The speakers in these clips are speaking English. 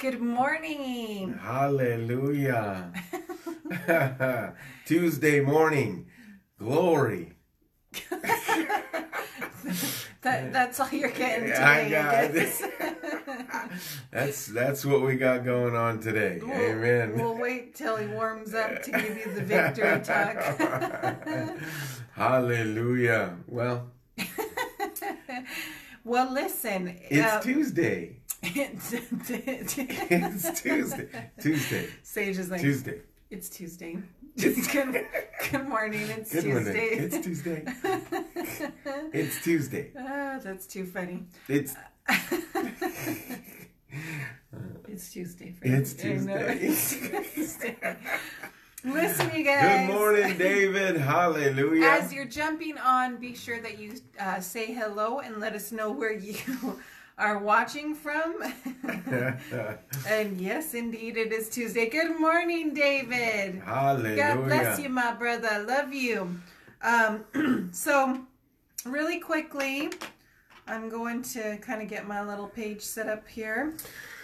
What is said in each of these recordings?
Good morning. Hallelujah. Tuesday morning. Glory. That, that's all you're getting today. I got I guess. That's that's what we got going on today. We'll- Amen. We'll wait till he warms up to give you the victory talk. Hallelujah. Well, well, listen. it's uh, Tuesday. It's, Tuesday. Tuesday. Sage is like, Tuesday. it's Tuesday. It's good, good morning. It's Good morning. Tuesday. It's Tuesday. It's Tuesday. Ah, that's too funny. It's It's Tuesday. For It's you. I know, Tuesday. it's Tuesday. Listen, you guys. good morning, David. Hallelujah. As you're jumping on, be sure that you uh, say hello and let us know where you are watching from. and yes, indeed, it is Tuesday. Good morning, David. Hallelujah. God bless you, my brother. I love you. Um, so, really quickly, I'm going to kind of get my little page set up here.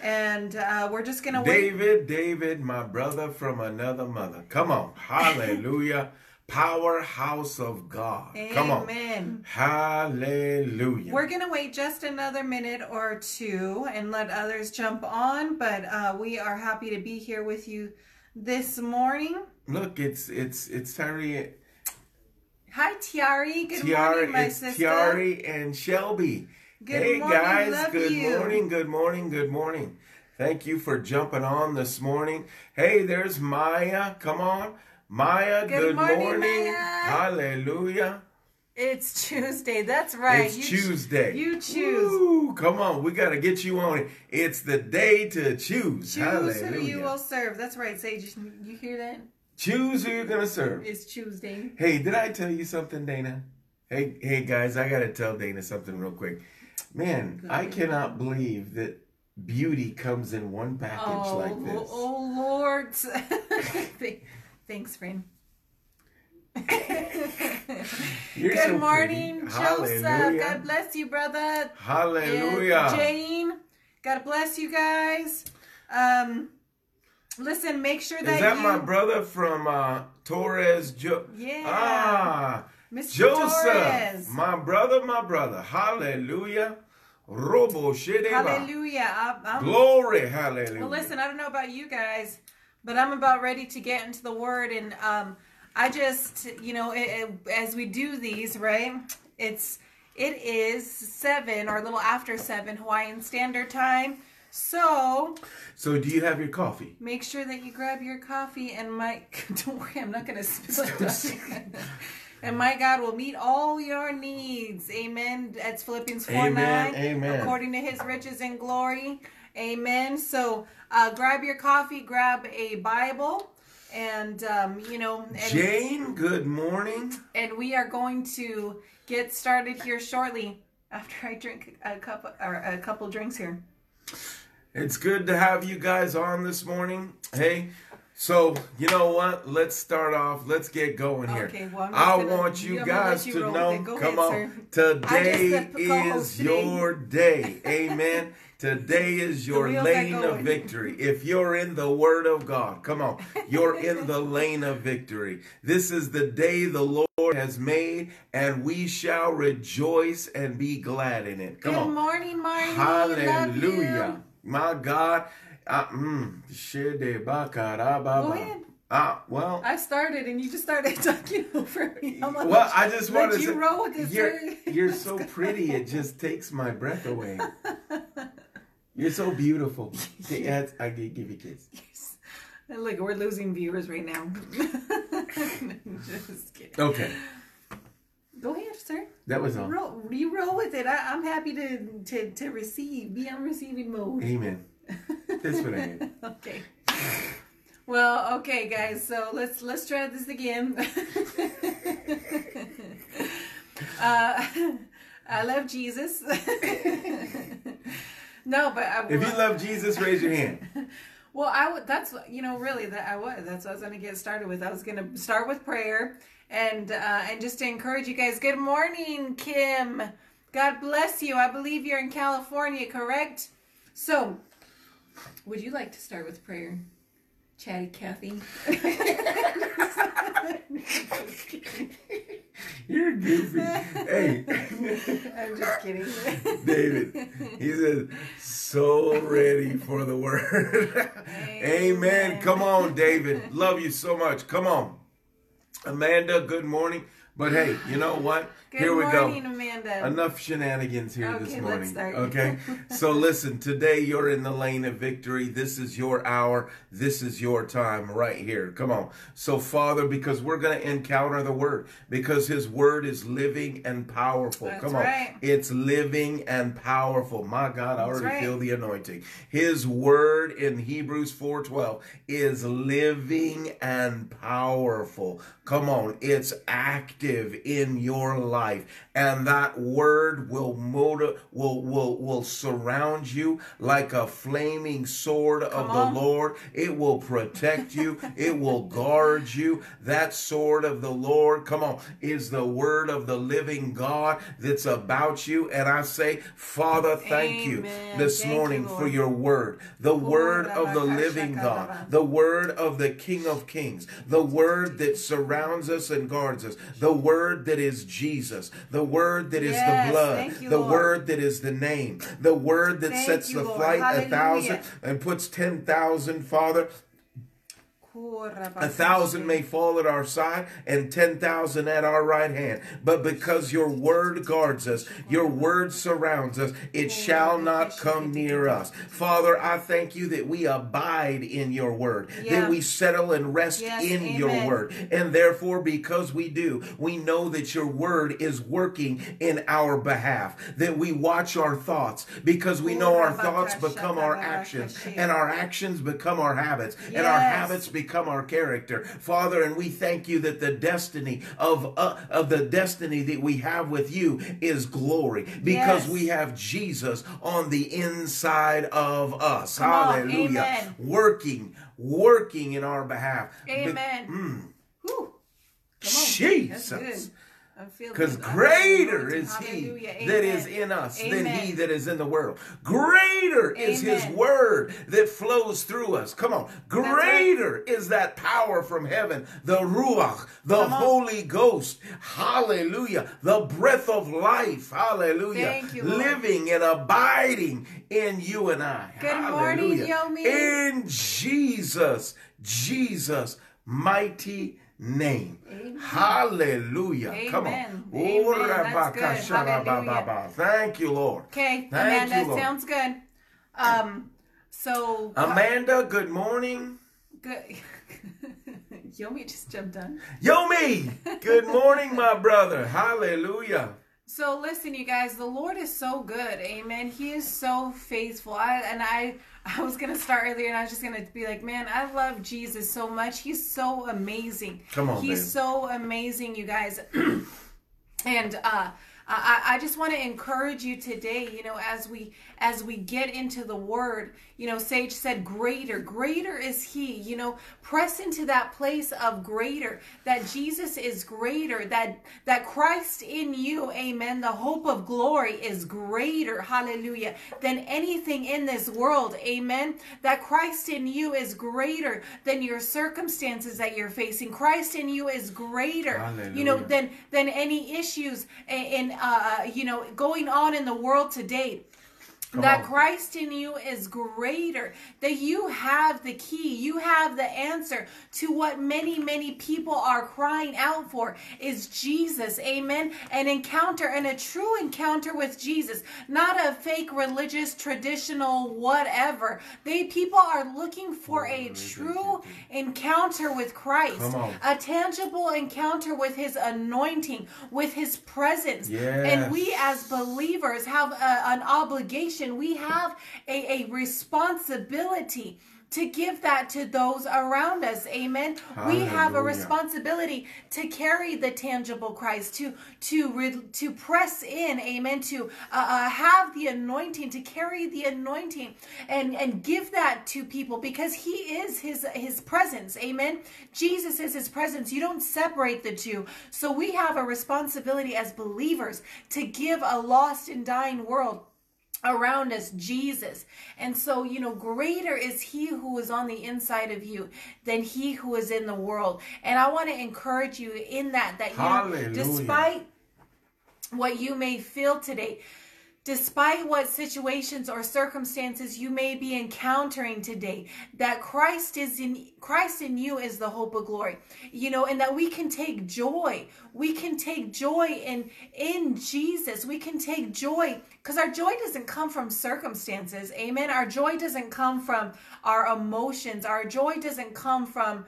And uh, we're just going to wait. David, David, my brother from another mother. Come on. Hallelujah. Powerhouse of God. Come on. Hallelujah. We're going to wait just another minute or two and let others jump on, but uh, we are happy to be here with you this morning. Look, it's it's it's Tari, Hi, Tiari. Good Tiari, morning, my it's sister. Tiari and Shelby. Good hey morning, guys, good you. morning, good morning, good morning. Thank you for jumping on this morning. Hey, there's Maya. Come on. Maya, Good good, morning, Maya. Hallelujah. It's Tuesday. That's right. It's You ch- Tuesday. you choose. Woo, come on, we got to get you on it. It's the day to choose. Choose Hallelujah. who you will serve. That's right, Sage. You hear that? Choose who you're going to serve. It's Tuesday. Hey, did I tell you something, Dana? Hey, hey guys, I got to tell Dana something real quick. Man, I cannot believe that beauty comes in one package Oh, like this. oh, Lord. Thanks, friend. Good so morning, pretty. Joseph. Hallelujah. God bless you, brother. Hallelujah. And Jane. God bless you guys. Um, listen, make sure that, Is that you, my brother from uh, Torres? Jo- Yeah. Ah, Mr. Joseph, Torres. my brother, my brother. Hallelujah. Robo shedeba. Hallelujah. I, I'm, Glory, hallelujah. Well, listen, I don't know about you guys, but I'm about ready to get into the Word, and um, I just, you know, it, it- as we do these, right? It's it is seven or a little after seven Hawaiian Standard Time, so So, do you have your coffee? make sure that you grab your coffee. And my don't worry, I'm not going to spill it. And my God will meet all your needs. Amen. That's Philippians 4 Amen, 9. amen. According to his riches and glory. Amen. So uh, grab your coffee, grab a Bible, and, um, you know, and, Jane, good morning. and we are going to get started here shortly after I drink a cup or a couple drinks here. It's good to have you guys on this morning. Hey, so you know what? Let's start off. Let's get going here. Okay, well, I gonna- want you guys you to know. with it. Go come ahead, on. Today just the co-host is your day. Amen. Today is your lane of victory. If you're in the Word of God, come on, you're in the lane of victory. This is the day the Lord has made, and we shall rejoice and be glad in it. Come Good on. morning, Marnie. Hallelujah. My God. Uh, mm. Go ahead. Ah, well, I started and you just started talking over me. I'm gonna well, I just let want to you say, roll with this. you're, you're so pretty, it just takes my breath away. You're so beautiful. Yes, I give give you a kiss. And Look, we're losing viewers right now. just kidding. Okay, Go ahead, sir. that was all. Roll, you roll with it. I, I'm happy to, to to receive. Be on receiving mode. Amen. That's what I am. okay. Well, okay, guys. So let's let's try this again. uh, I love Jesus. No, but I, If you love Jesus, raise your hand. Well, I would. That's you know really that I was. That's what I was going to get started with. I was going to start with prayer and uh, and just to encourage you guys. Good morning, Kim. God bless you. I believe you're in California, correct? So Would you like to start with prayer, Chatty Kathy? You're goofy. hey. I'm just kidding. David, he says, so ready for the word. Amen. Amen. Come on, David. Love you so much. Come on. Amanda, good morning. But hey, you know what? Good here we morning, go. Amanda. Enough shenanigans here Okay, this morning. Okay. so listen, today you're in the lane of victory. This is your hour. This is your time right here. Come on. So Father, because we're going to encounter the word because his word is living and powerful. That's Come on. right. It's living and powerful. My God, I already right. feel the anointing. His word in Hebrews 4:12 is living and powerful. Come on, it's active in your life and that word will motive will will will surround you like a flaming sword of Come the. Lord. It will protect you. it will guard you. That sword of the Lord, come on, is the word of the living God that's about you. And I say, Father, thank you this Thank you, morning for your word, the oh, word of the living God, the word of the King of Kings, the word that surrounds us and guards us, the word that is Jesus, the word that is Yes, the blood, you, the Lord. word that is the name, the word that Thank sets you, the Lord. flight a thousand and puts ten thousand, Father. A thousand may fall at our side and ten thousand at our right hand. But because your word guards us, your word surrounds us, it shall not come near us. Father, I thank you that we abide in your word, Yeah. that we settle and rest Yes, in your word. And therefore, because we do, we know that your word is working in our behalf, that we watch our thoughts because we know our thoughts become our actions and our actions become our habits and our habits become our character father and we thank you that the destiny of uh, of the destiny that we have with you is glory because Yes. we have jesus on the inside of us Come hallelujah amen. working working in our behalf Be- Amen. Mm, Come on. Jesus good. I'm feeling because greater is he Hallelujah. that Amen. is in us than he that is in the world. Greater is his word that flows through us. Come on. right. Greater is that power from heaven, the Ruach, the Come on. Holy Ghost. Hallelujah. The breath of life. Hallelujah. You, Living and abiding in you and I. Good morning, Yomi. In Jesus, Jesus' mighty name. Amen. Hallelujah. Come on. Amen. Amen. Thank you, Lord. Okay, Thank Amanda, you, Lord. sounds good. Um, so Amanda, good morning. good. Yomi just jumped on. Yomi, good morning, my brother. Hallelujah. So listen, you guys, the Lord is so good. Amen. He is so faithful. I and I I was gonna start earlier and I was just gonna be like, man, I love Jesus so much. He's so amazing. Come on, He's babe. so amazing, you guys. and uh I, I just want to encourage you today, you know, as we as we get into the word, you know, Sage said greater, greater is he, you know, press into that place of greater, that Jesus is greater, that that Christ in you, amen, the hope of glory is greater, hallelujah, than anything in this world, amen. That Christ in you is greater than your circumstances that you're facing. Christ in you is greater, you know, than than any issues in, in uh, you know going on in the world today that on. Christ in you is greater, that you have the key, you have the answer to what many, many people are crying out for is Jesus. Amen. An encounter and a true encounter with Jesus, not a fake religious, traditional, whatever. They people are looking for a true encounter with Christ, a tangible encounter with his anointing, with his presence. Yes. And we as believers have a, an obligation. We have a, a responsibility to give that to those around us. Amen. We have a responsibility to carry the tangible Christ, to to re, to press in. Amen. To uh, uh, have the anointing, to carry the anointing, and and give that to people because He is His His presence. Amen. Jesus is His presence. You don't separate the two. So we have a responsibility as believers to give a lost and dying world around us Jesus. And so, you know, greater is he who is on the inside of you than he who is in the world. And I want to encourage you in that that you know, despite what you may feel today, despite what situations or circumstances you may be encountering today that christ is in christ in you is the hope of glory. You know and that we can take joy. We can take joy in in jesus. We can take joy because our joy doesn't come from circumstances. Amen? Our joy doesn't come from our emotions. Our joy doesn't come from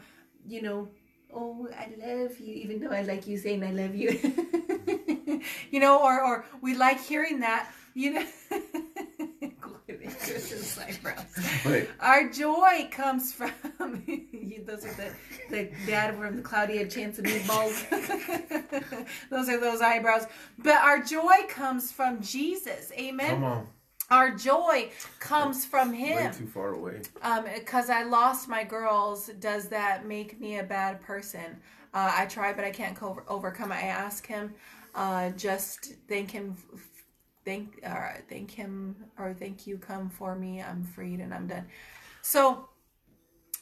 you know oh i love you even though i like you saying i love you. You know or or we like hearing that you know. Wait. Our joy comes from those are the the dad from the cloudy had chance of meatballs. those are those eyebrows. But our joy comes from Jesus. Amen. Come on. Our joy comes from Him. Way too far away. Um, because I lost my girls, does that make me a bad person? Uh, I try, but I can't co- overcome. I ask Him, uh, just thank Him, thank, uh, thank Him, or thank you, come for me. I'm freed and I'm done. So,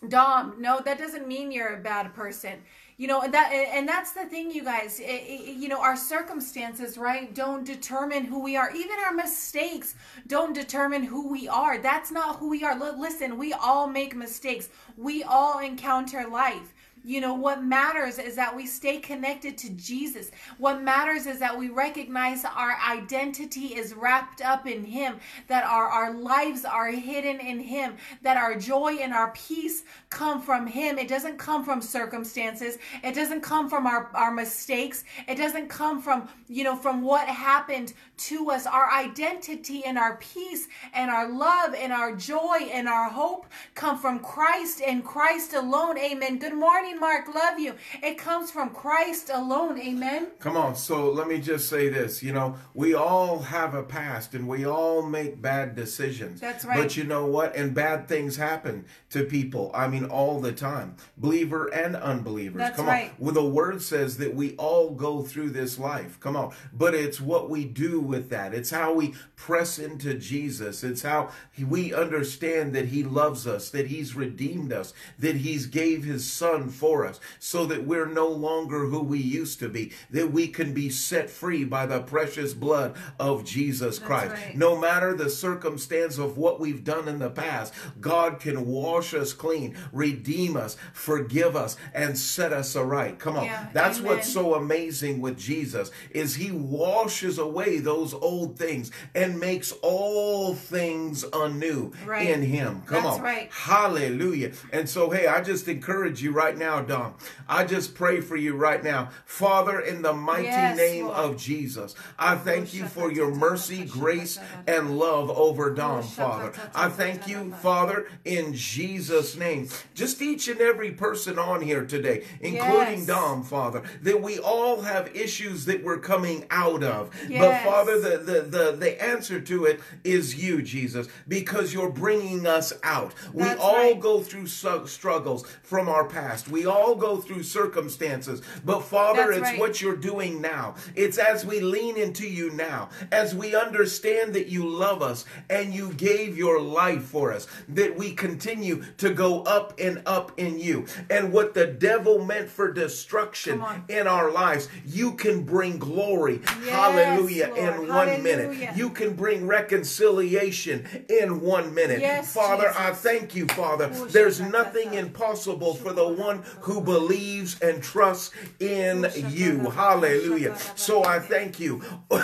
Dom, no, that doesn't mean you're a bad person. You know, and that and that's the thing, you guys. It- it- you know, our circumstances, right, don't determine who we are. Even our mistakes don't determine who we are. That's not who we are. Li- Listen, we all make mistakes. We all encounter life. You know, what matters is that we stay connected to Jesus. What matters is that we recognize our identity is wrapped up in Him, that our, our lives are hidden in Him, that our joy and our peace come from Him. It doesn't come from circumstances, it doesn't come from our, our mistakes, it doesn't come from, you know, from what happened to us. Our identity and our peace and our love and our joy and our hope come from Christ and Christ alone. Amen. Good morning, Mark. Love you. It comes from Christ alone. Amen. Come on. So let me just say this. You know, we all have a past and we all make bad decisions. That's right. But you know what? And bad things happen to people. I mean, all the time, believer and unbelievers. That's Come right. on. Well, the word says that we all go through this life. Come on. But it's what we do with that. It's how we press into Jesus. It's how we understand that he loves us, that he's redeemed us, that he's gave his son for us so that we're no longer who we used to be, that we can be set free by the precious blood of Jesus Christ. right. No matter the circumstance of what we've done in the past, God can wash us clean, redeem us, forgive us, and set us aright. Come on. Yeah, That's amen. what's so amazing with Jesus is he washes away those old things and makes all things anew Right. in him. Come That's on. right. Hallelujah. And so, hey, I just encourage you right now, Dom. I just pray for you right now. Father, in the mighty Yes, name Lord. of Jesus, I thank you for your mercy, grace, and love over Dom, Father. I thank you, Father, in Jesus' name. Just each and every person on here today, including Yes. Dom, Father, that we all have issues that we're coming out of. But Father, the, the, the, the answer to it is you, Jesus, because you're bringing us out. We That's all right. go through struggles from our past. We all go through circumstances. But Father, That's it's right. what you're doing now. It's as we lean into you now, as we understand that you love us and you gave your life for us, that we continue to go up and up in you. And what the devil meant for destruction in our lives, you can bring glory. Yes, hallelujah. Lord. In one Hallelujah. minute. You can bring reconciliation in one minute. Yes, Father, I thank you, Father. Oh, There's nothing impossible for the one who believes and trusts in you. Hallelujah. So I thank you.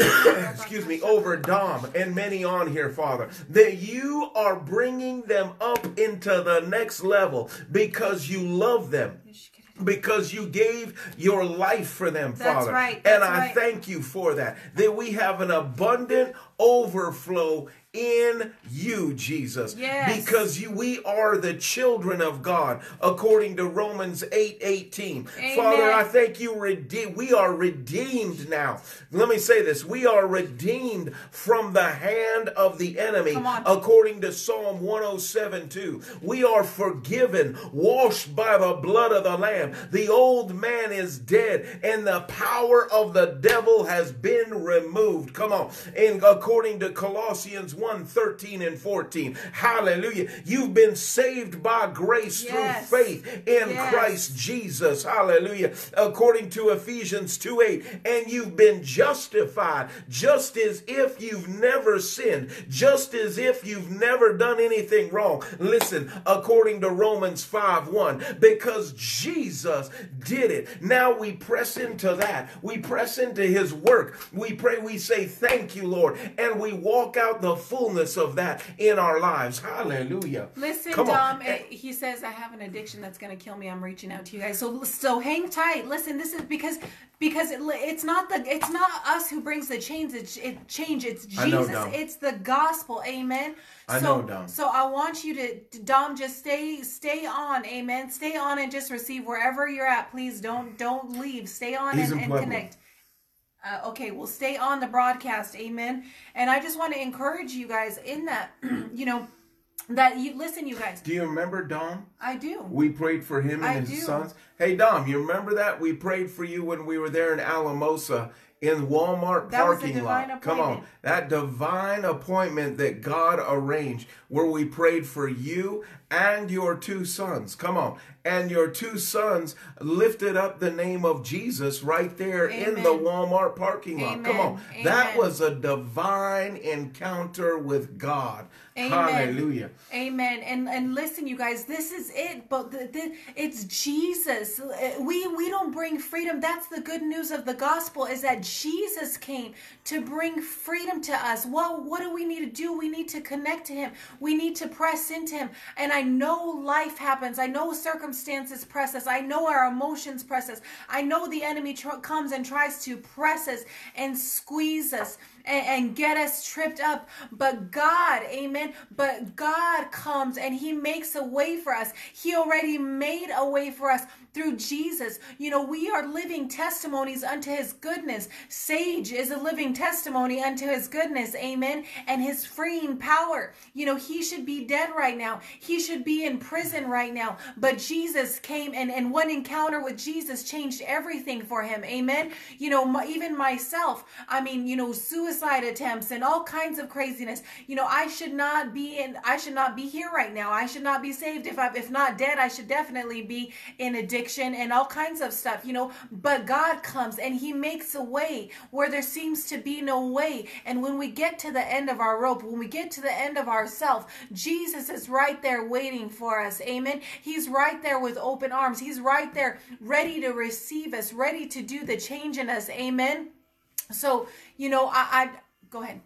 excuse me, over Dom and many on here, Father, that you are bringing them up into the next level because you love them. Because you gave your life for them, That's Father. right, and I right. thank you for that. That we have an abundant overflow in you, Jesus. Yes. Because you, we are the children of God, according to Romans 8 18. Amen. Father, I thank you, redeem. We are redeemed now. Let me say this we are redeemed from the hand of the enemy, according to Psalm 107 2. We are forgiven, washed by the blood of the Lamb. The old man is dead, and the power of the devil has been removed. Come on. And according according to Colossians 1 13 and 14. Hallelujah. You've been saved by grace Yes. through faith in Yes. Christ Jesus. Hallelujah. According to Ephesians 2 8. And you've been justified just as if you've never sinned, just as if you've never done anything wrong. Listen, according to Romans 5 1, because Jesus did it. Now we press into that. We press into his work. We pray, we say, Thank you, Lord. And we walk out the fullness of that in our lives. Hallelujah. Listen, Come. Dom. eh, He says I have an addiction that's going to kill me. I'm reaching out to you guys. So so hang tight. Listen, this is because because it, it's not the it's not us who brings the change. It's it change. It's I know, Jesus. It's the gospel. Amen. I so, know, Dom. So I want you to Dom just stay stay on. Amen. Stay on and just receive wherever you're at. Please don't don't leave. Stay on He's and, and connect. Uh, okay, we'll stay on the broadcast. Amen. And I just want to encourage you guys in that, you know, that you listen, you guys. Do you remember Dom? I do. We prayed for him and I his do. sons. Hey Dom, you remember that? We prayed for you when we were there in Alamosa in Walmart That parking lot. Come on. That divine appointment that God arranged where we prayed for you and your two sons. Come on. And your two sons lifted up the name of Jesus right there in the Walmart parking lot. Come on. Amen. That was a divine encounter with God. Amen. Hallelujah. Amen. And and listen, you guys, this is it. But the, the, it's Jesus. We we don't bring freedom. That's the good news of the gospel is that Jesus came to bring freedom to us. What what do we need to do? We need to connect to Him. We need to press into Him. And I know life happens. I know circumstances press us. I know our emotions press us. I know the enemy tr- comes and tries to press us and squeeze us and, and get us tripped up. But God, amen. But God comes and He makes a way for us. He already made a way for us through Jesus. You know, we are living testimonies unto His goodness. Sage is a living testimony unto His goodness, amen. And His freeing power. You know, he should be dead right now, he should be in prison right now. But Jesus came and, and one encounter with Jesus changed everything for him, amen. You know, my, even myself, I mean, you know, suicide attempts and all kinds of craziness. You know, I should not be in I should not be here right now. I should not be saved. If I if not dead, I should definitely be in addiction and all kinds of stuff, you know. But God comes and He makes a way where there seems to be no way. And when we get to the end of our rope, when we get to the end of ourself, Jesus is right there waiting for us. Amen. He's right there with open arms. He's right there ready to receive us, ready to do the change in us. Amen. So, you know, I, I go ahead.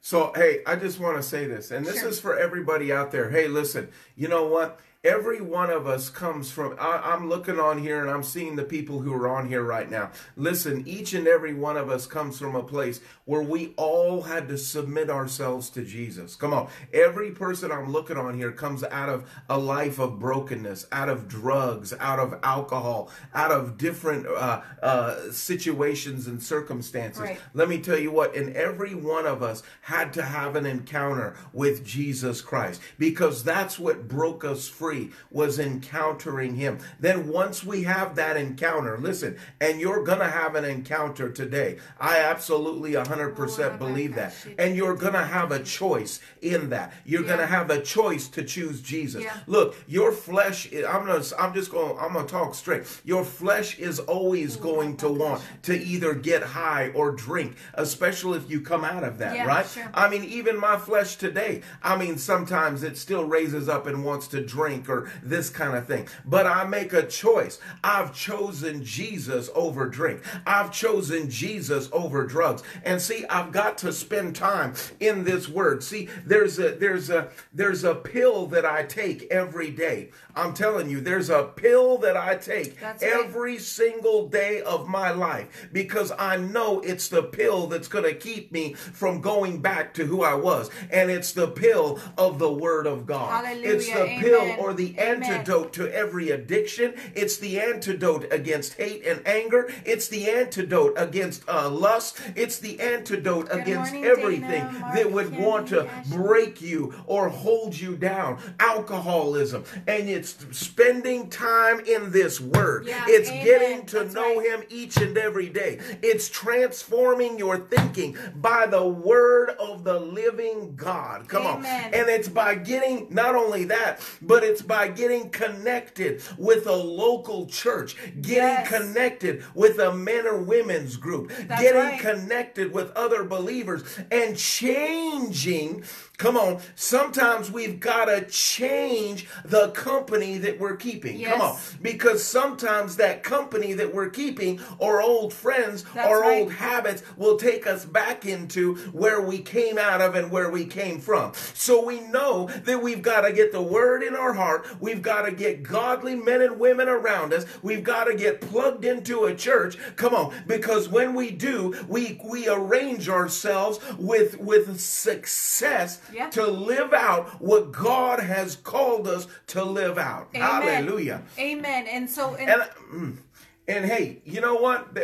So, hey, I just want to say this, and this Sure. is for everybody out there. Hey, listen, you know what? Every one of us comes from, I, I'm looking on here and I'm seeing the people who are on here right now. Listen, each and every one of us comes from a place where we all had to submit ourselves to Jesus. Come on. Every person I'm looking on here comes out of a life of brokenness, out of drugs, out of alcohol, out of different uh, uh, situations and circumstances. Right. Let me tell you what, and every one of us had to have an encounter with Jesus Christ because that's what broke us free was encountering him. Then once we have that encounter, listen, and you're going to have an encounter today. I absolutely 100% believe that. And you're going to have a choice in that. You're going to have a choice to choose Jesus. Yeah. Look, your flesh I'm going to I'm just going I'm going to talk straight. Your flesh is always going to want to either get high or drink, especially if you come out of that, Yeah, right? sure. I mean, even my flesh today, I mean, sometimes it still raises up and wants to drink or this kind of thing. But I make a choice. I've chosen Jesus over drink. I've chosen Jesus over drugs. And see, I've got to spend time in this word. See, there's a there's a there's a pill that I take every day. I'm telling you, there's a pill that I take right. every single day of my life because I know it's the pill that's going to keep me from going back to who I was. And it's the pill of the Word of God. Hallelujah. It's the Amen. pill or the Amen. antidote to every addiction. It's the antidote against hate and anger. It's the antidote against uh, lust. It's the antidote against morning, everything Dana, that would Candy, want to Ashley. break you or hold you down. Alcoholism. And it's spending time in this word. Yeah, it's amen. getting to That's know right. him each and every day. It's transforming your thinking by the word of the living God. Come on. And it's by getting not only that, but it's by getting connected with a local church, getting Yes. connected with a men or women's group, That's getting right. connected with other believers and changing. Come on, sometimes we've got to change the company that we're keeping. Come on, because sometimes that company that we're keeping or old friends That's or right. old habits will take us back into where we came out of and where we came from. So we know that we've got to get the word in our heart. We've got to get godly men and women around us. We've got to get plugged into a church. Come on, because when we do, we we arrange ourselves with with success Yeah. to live out what God has called us to live out. Amen. Hallelujah. Amen. And so, and, And mm, and hey, you know what?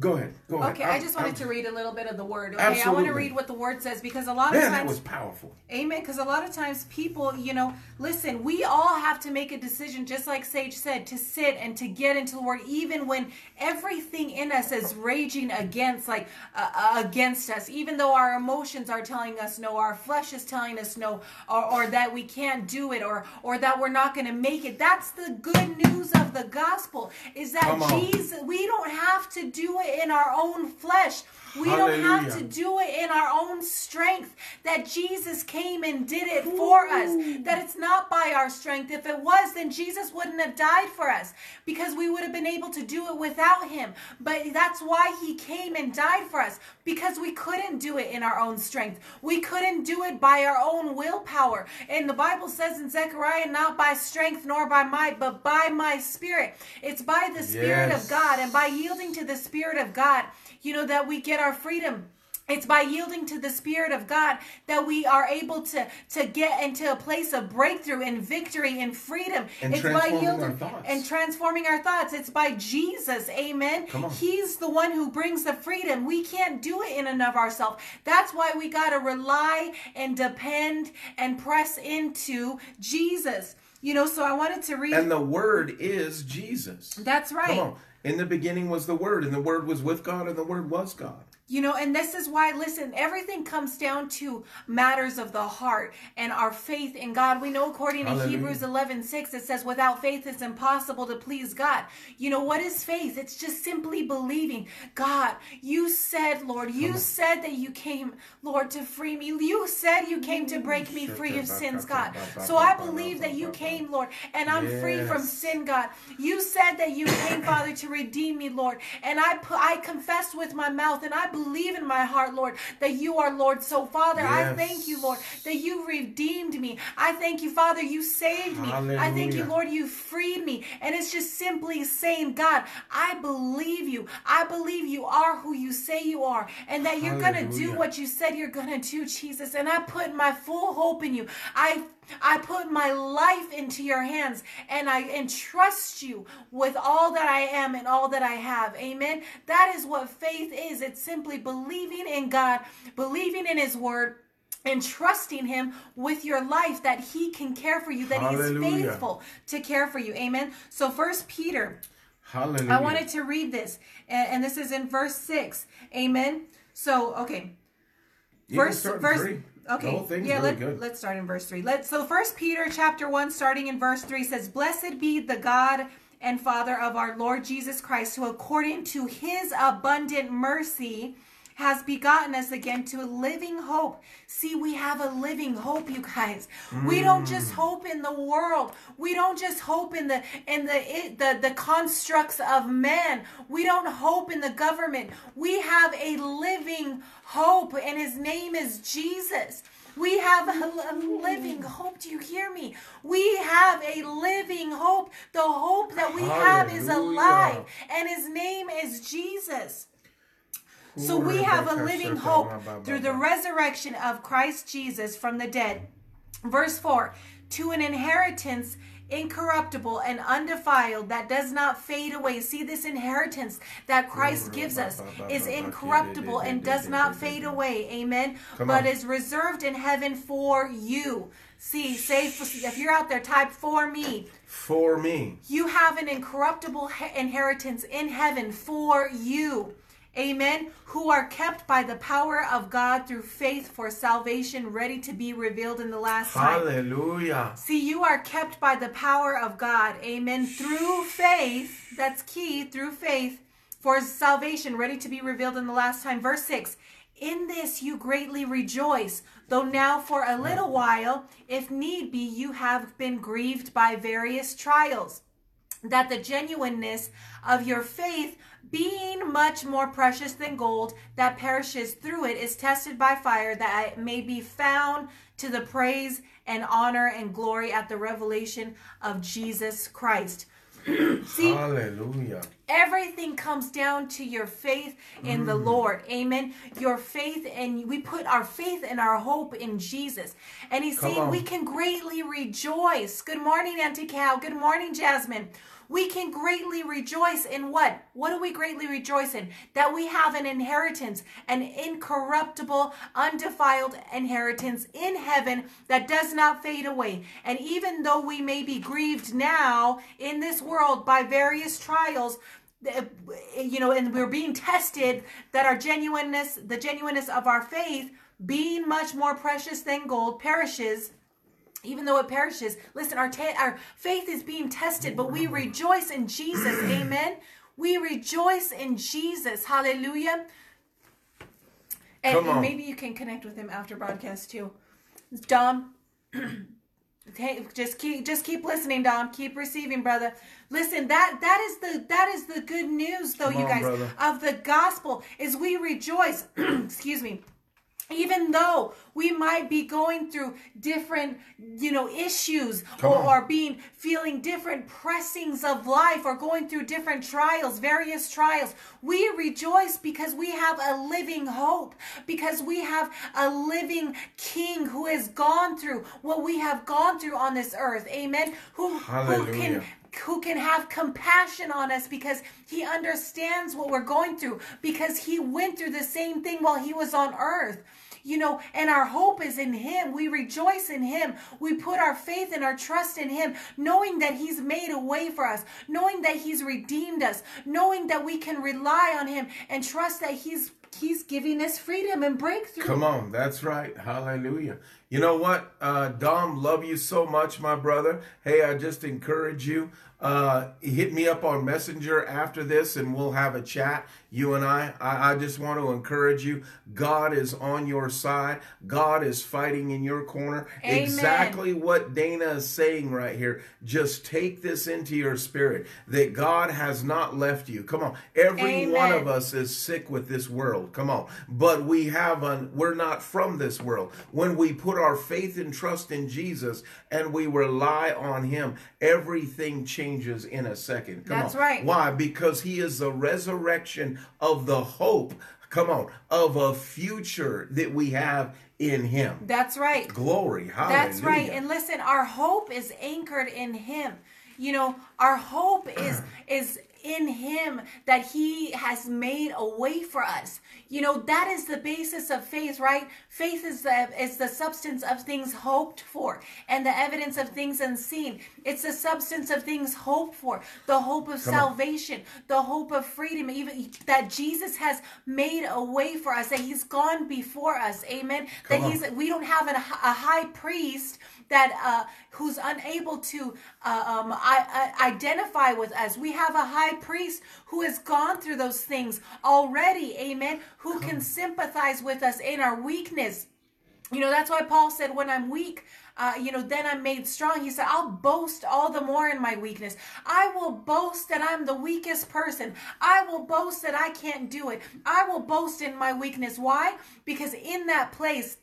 That- Go ahead. Go ahead. okay, I I'm- just wanted I'm- to read a little bit of the word. Okay, I want to read what the word says because a lot of Man, that times was powerful. Amen. Because a lot of times people, you know, listen, we all have to make a decision, just like Sage said, to sit and to get into the Word, even when everything in us is raging against, like, uh, uh, against us. Even though our emotions are telling us no, our flesh is telling us no, or, or that we can't do it, or or that we're not going to make it. That's the good news of the gospel. Is that Jesus? We don't have to do it in our own flesh. We don't have to do it in our own strength. That Jesus came and did it for us. That it's not by our strength. If it was, then Jesus wouldn't have died for us because we would have been able to do it without him. But that's why he came and died for us because we couldn't do it in our own strength. We couldn't do it by our own willpower. And the Bible says in Zechariah, not by strength nor by might, but by my spirit. It's by the Spirit Yes. of God and by yielding to the Spirit of God, you know, that we get our freedom. It's by yielding to the Spirit of God that we are able to, to get into a place of breakthrough and victory and freedom. And it's by yielding and transforming our thoughts. It's by Jesus. Amen. He's the one who brings the freedom. We can't do it in and of ourselves. That's why we got to rely and depend and press into Jesus. You know, so I wanted to read. And the word is Jesus. That's right. In the beginning was the word, and the word was with God, and the word was God. You know, and this is why, listen, everything comes down to matters of the heart and our faith in God. We know according to Hebrews 11 6, it says, without faith, it's impossible to please God. You know, what is faith? It's just simply believing, God, you said, Lord, you said that you came, Lord, to free me. You said you came to break me free of sins, God. So I believe that you came, Lord, and I'm free from sin, God. You said that you came, Father, to redeem me, Lord. And I I confess with my mouth and I believe in my heart, Lord, that you are Lord. So, Father, I thank you, Lord, that you redeemed me. I thank you, Father, you saved me. I thank you, Lord, you freed me. And it's just simply saying, God, I believe you. I believe you are who you say you are and that you're going to do what you said you're going to do, Jesus. And I put my full hope in you. I I put my life into your hands and I entrust you with all that I am and all that I have. Amen. That is what faith is. It's simply believing in God, believing in his word and trusting him with your life that he can care for you, that he is faithful to care for you. Amen. So first Peter Hallelujah. I wanted to read this, and, this is in verse six. Amen. So, okay, verse verse. three. Okay, The whole thing's yeah. really let, good. Let's start in verse three. Let so First Peter chapter one, starting in verse three, says, "Blessed be the God and Father of our Lord Jesus Christ, who according to His abundant mercy." Has begotten us again to a living hope. See, we have a living hope, you guys. We don't Mm. just hope in the world. We don't just hope in the in the it, the the constructs of man. We don't hope in the government. We have a living hope, and His name is Jesus. We have a, a living hope. Do you hear me? We have a living hope. The hope that we have is alive, and His name is Jesus. So we have a living hope through the resurrection of Christ Jesus from the dead. Verse 4 To an inheritance incorruptible and undefiled that does not fade away. See, this inheritance that Christ gives us is incorruptible and does not fade away. Amen. But is reserved in heaven for you. See, say if you're out there, type for me. For me. You have an incorruptible inheritance in heaven for you. Amen. Who are kept by the power of God through faith for salvation, ready to be revealed in the last time. Hallelujah. See, you are kept by the power of God. Amen. Through faith, that's key, through faith for salvation, ready to be revealed in the last time. Verse 6 In this you greatly rejoice, though now for a little while, if need be, you have been grieved by various trials that the genuineness of your faith, being much more precious than gold that perishes through it, is tested by fire, that it may be found to the praise and honor and glory at the revelation of Jesus Christ. See, Hallelujah. Everything comes down to your faith in the mm. Lord. Amen. Your faith, and we put our faith and our hope in Jesus. And he's Come saying on. we can greatly rejoice. Good morning, Auntie Cal. Good morning, Jasmine. We can greatly rejoice in what? What do we greatly rejoice in? That we have an inheritance, an incorruptible, undefiled inheritance in heaven that does not fade away. And even though we may be grieved now in this world by various trials, you know, and we're being tested that our genuineness, the genuineness of our faith, being much more precious than gold, perishes even though it perishes. Listen our ta- our faith is being tested but we rejoice in jesus. Amen. We rejoice in jesus. Hallelujah. And, and maybe you can connect with him after broadcast too. Dom Hey, just keep just keep listening, Dom. Keep receiving, brother. Listen, that that is the that is the good news, though, Come you on, guys, brother. of the gospel is we rejoice. excuse me even though we might be going through different you know issues Come or, on. or being feeling different pressings of life or going through different trials various trials we rejoice because we have a living hope because we have a living king who has gone through what we have gone through on this earth. Amen. Who, who can who can have compassion on us because he understands what we're going through because he went through the same thing while he was on earth you know and our hope is in him we rejoice in him we put our faith and our trust in him knowing that he's made a way for us knowing that he's redeemed us knowing that we can rely on him and trust that he's he's giving us freedom and breakthrough Come on, that's right. Hallelujah. You know what, uh, Dom, love you so much, my brother. Hey, I just encourage you. Uh, hit me up on Messenger after this, and we'll have a chat. You and I. I. I just want to encourage you. God is on your side. God is fighting in your corner. Amen. Exactly what Dana is saying right here. Just take this into your spirit that God has not left you. Come on, every one of us is sick with this world. Come on. But we have an we're not from this world. When we put our faith and trust in Jesus and we rely on him, everything changes in a second. Come That's on. right. Why? Because he is the resurrection of the hope. Come on, of a future that we have in him. that's right Glory. Hallelujah. That's right. And listen, our hope is anchored in him. You know, our hope is is in him that he has made a way for us. You know, that is the basis of faith, right? Faith is the is the substance of things hoped for and the evidence of things unseen. It's the substance of things hoped for, the hope of Come on. salvation, the hope of freedom, even that Jesus has made a way for us, that he's gone before us. Amen. Come that on. he's we don't have a, a high priest that uh, who's unable to uh, um, I, I identify with us. We have a high priest who has gone through those things already. Amen. Who can sympathize with us in our weakness. You know, that's why Paul said, when I'm weak, uh, you know, then I'm made strong. He said, I'll boast all the more in my weakness. I will boast that I'm the weakest person. I will boast that I can't do it. I will boast in my weakness. Why? Because in that place,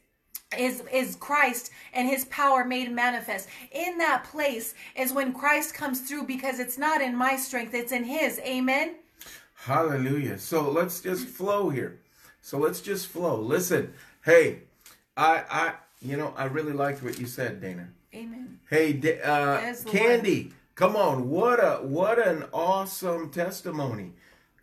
is is Christ and his power made manifest. In that place is when Christ comes through because it's not in my strength, it's in his. Amen. Hallelujah. So let's just flow here. So let's just flow. Listen, hey, I I You know, I really liked what you said, Dana. Amen. Hey, uh, Candy, come on! What a what an awesome testimony!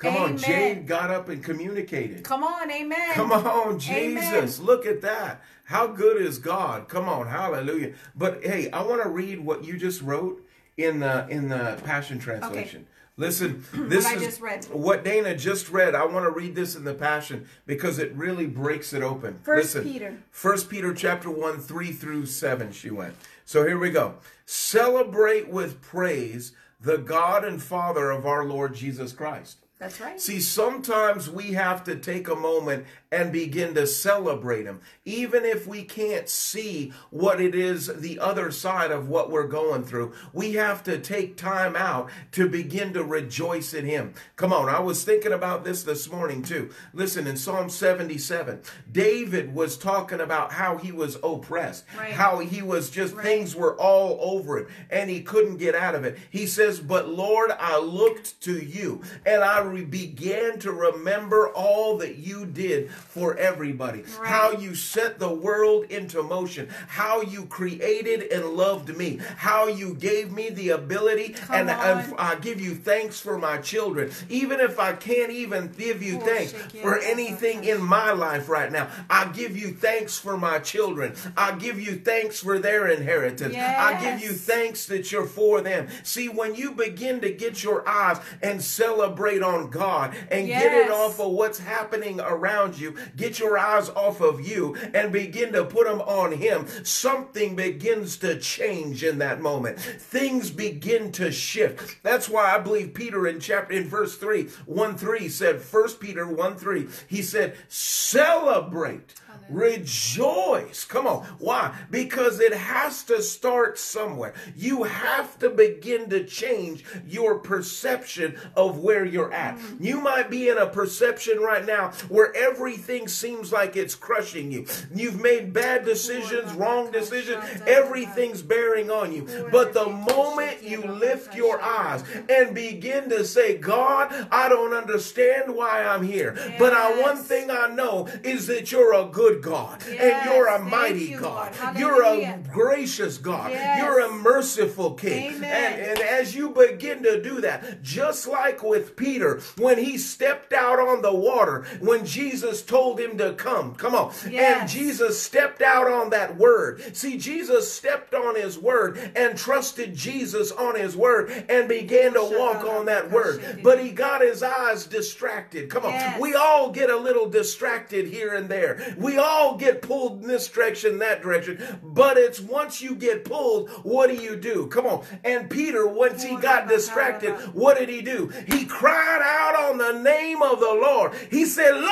Come on, Amen. Jade got up and communicated. Come on, amen. Come on, Jesus. Look at that. How good is God? Come on, hallelujah. But hey, I want to read what you just wrote in the in the Passion Translation. Listen, this I is just read. what Dana just read. I want to read this in the Passion because it really breaks it open. First Listen, Peter. First Peter chapter 1, 3 through 7, she went. So here we go. Celebrate with praise the God and Father of our Lord Jesus Christ. That's right. See, sometimes we have to take a moment and begin to celebrate Him, even if we can't see what it is the other side of what we're going through. We have to take time out to begin to rejoice in Him. Come on, I was thinking about this this morning too. Listen, in Psalm 77, David was talking about how he was oppressed, Right. how he was just, Right. things were all over him and he couldn't get out of it. He says, But Lord, I looked to you and I re- began to remember all that you did for everybody. Right. How you set the world into motion, how you created and loved me, how you gave me the ability, and, and on. I give you thanks for my children. Even if I can't even give you Oh, thanks for anything in my life right now, I give you thanks for my children. I give you thanks for their inheritance. I give you thanks that you're for them. See, when you begin to get your eyes and celebrate on God and get it off of what's happening around you, get your eyes off of you and begin to put them on Him, something begins to change in that moment. Things begin to shift. That's why I believe Peter in chapter in verse 3, 1 3 said, 1 Peter 1 3, he said, celebrate. Rejoice. Come on. Why? Because it has to start somewhere. You have to begin to change your perception of where you're at. You might be in a perception right now where everything seems like it's crushing you. You've made bad decisions, wrong decisions, everything's bearing on you. But the moment you lift your eyes and begin to say, God, I don't understand why I'm here, but I, one thing I know is that you're a good God and you're a thank mighty you, God. You're a gracious God. Yes. You're a merciful King. And, and as you begin to do that, just like with Peter, when he stepped out on the water, when Jesus told him to come, come on. And Jesus stepped out on that word. See, Jesus stepped on his word and trusted Jesus on his word and began to walk on that word. But he got his eyes distracted. Come on. Yes. We all get a little distracted here and there. We all get pulled in this direction, that direction. But it's once you get pulled, what do you do? Come on. And Peter, once he got distracted, what did he do? He cried out on the name of the Lord. He said, Lord,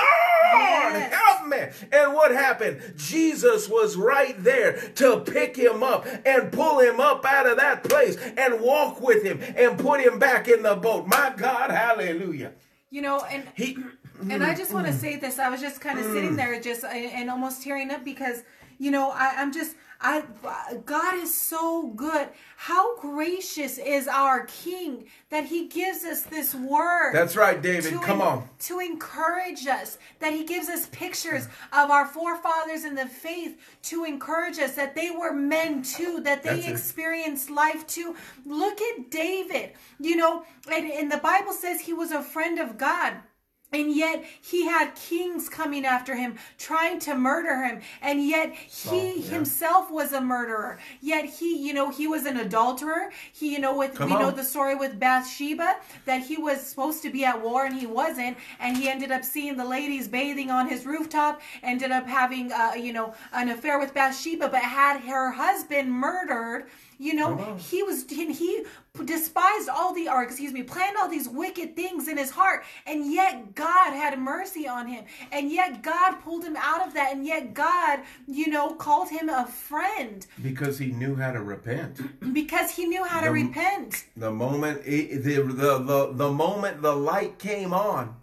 Yes. help me. And what happened? Jesus was right there to pick him up and pull him up out of that place and walk with him and put him back in the boat. My God, hallelujah. You know, and He and I just want to say this. I was just kind of mm. sitting there, just and almost tearing up because you know I, I'm just I God is so good. How gracious is our King that He gives us this word. That's right, David. Come en- on. To encourage us, that He gives us pictures of our forefathers in the faith to encourage us that they were men too, that they That's it. experienced life too. Look at David, you know, and, and the Bible says he was a friend of God. And yet he had kings coming after him, trying to murder him. And yet he Saul, yeah. himself was a murderer. Yet he, you know, he was an adulterer. He, you know, with Come we know the story with Bathsheba that he was supposed to be at war and he wasn't. And he ended up seeing the ladies bathing on his rooftop. Ended up having, uh, you know, an affair with Bathsheba, but had her husband murdered. You know, he was he despised all the or excuse me planned all these wicked things in his heart and yet god had mercy on him and yet god pulled him out of that and yet god you know called him a friend. Because he knew how to repent. because he knew how to repent. The moment the, the the the moment the light came on,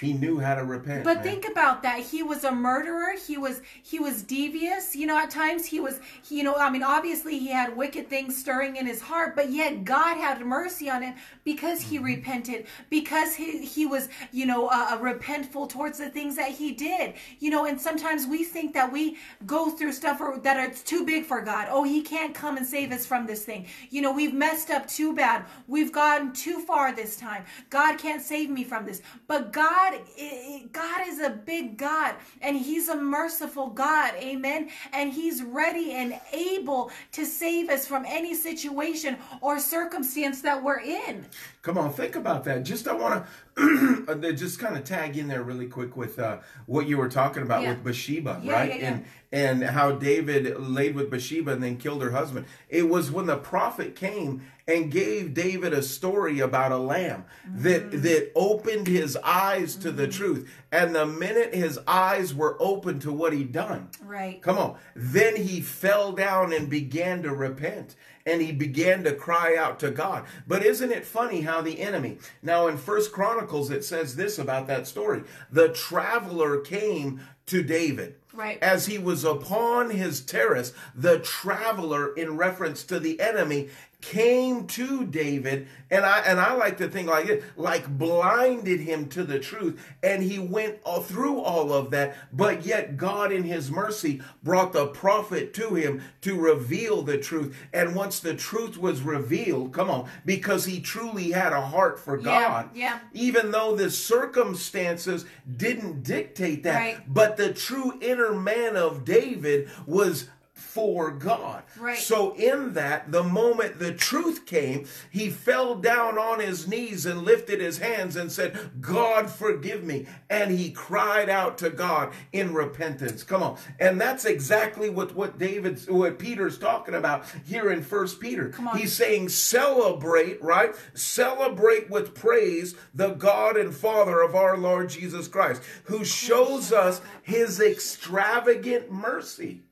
he knew how to repent. But man. think about that. He was a murderer. He was he was devious. You know, at times he was. He, you know, I mean, obviously he had wicked things stirring in his heart, but yet God had mercy on him because he Mm-hmm. repented, because he he was, you know, uh, repentful towards the things that he did. You know, and sometimes we think that we go through stuff or, that are too big for God. Oh, he can't come and save us from this thing. You know, we've messed up too bad. We've gone too far this time. God can't save me from this. But God, i- God is a big God and he's a merciful God. Amen. And he's ready and able to save us from any situation or circumstance that we're in. Come on, think about that. Just I want to just kind of tag in there really quick with uh, what you were talking about Yeah. with Bathsheba, Yeah, right? yeah. And and how David laid with Bathsheba and then killed her husband. It was when the prophet came and gave David a story about a lamb that Mm. that opened his eyes to the truth. And the minute his eyes were open to what he'd done, Right. Come on. Then he fell down and began to repent and he began to cry out to God. But isn't it funny how the enemy, now in First Chronicles, it says this about that story the traveler came to David. Right. As he was upon his terrace, the traveler, in reference to the enemy, came to David, and I and I like to think like it, like blinded him to the truth, and he went all through all of that, but yet God in his mercy brought the prophet to him to reveal the truth. And once the truth was revealed, come on, because he truly had a heart for Yeah, God. yeah. Even though the circumstances didn't dictate that, Right. but the true inner man of David was for God. Right. So in that, the moment the truth came, he fell down on his knees and lifted his hands and said, God forgive me. And he cried out to God in repentance. Come on. And that's exactly what, what David's what Peter's talking about here in First Peter. Come on. He's saying celebrate, right? Celebrate with praise the God and Father of our Lord Jesus Christ, who shows us his extravagant mercy.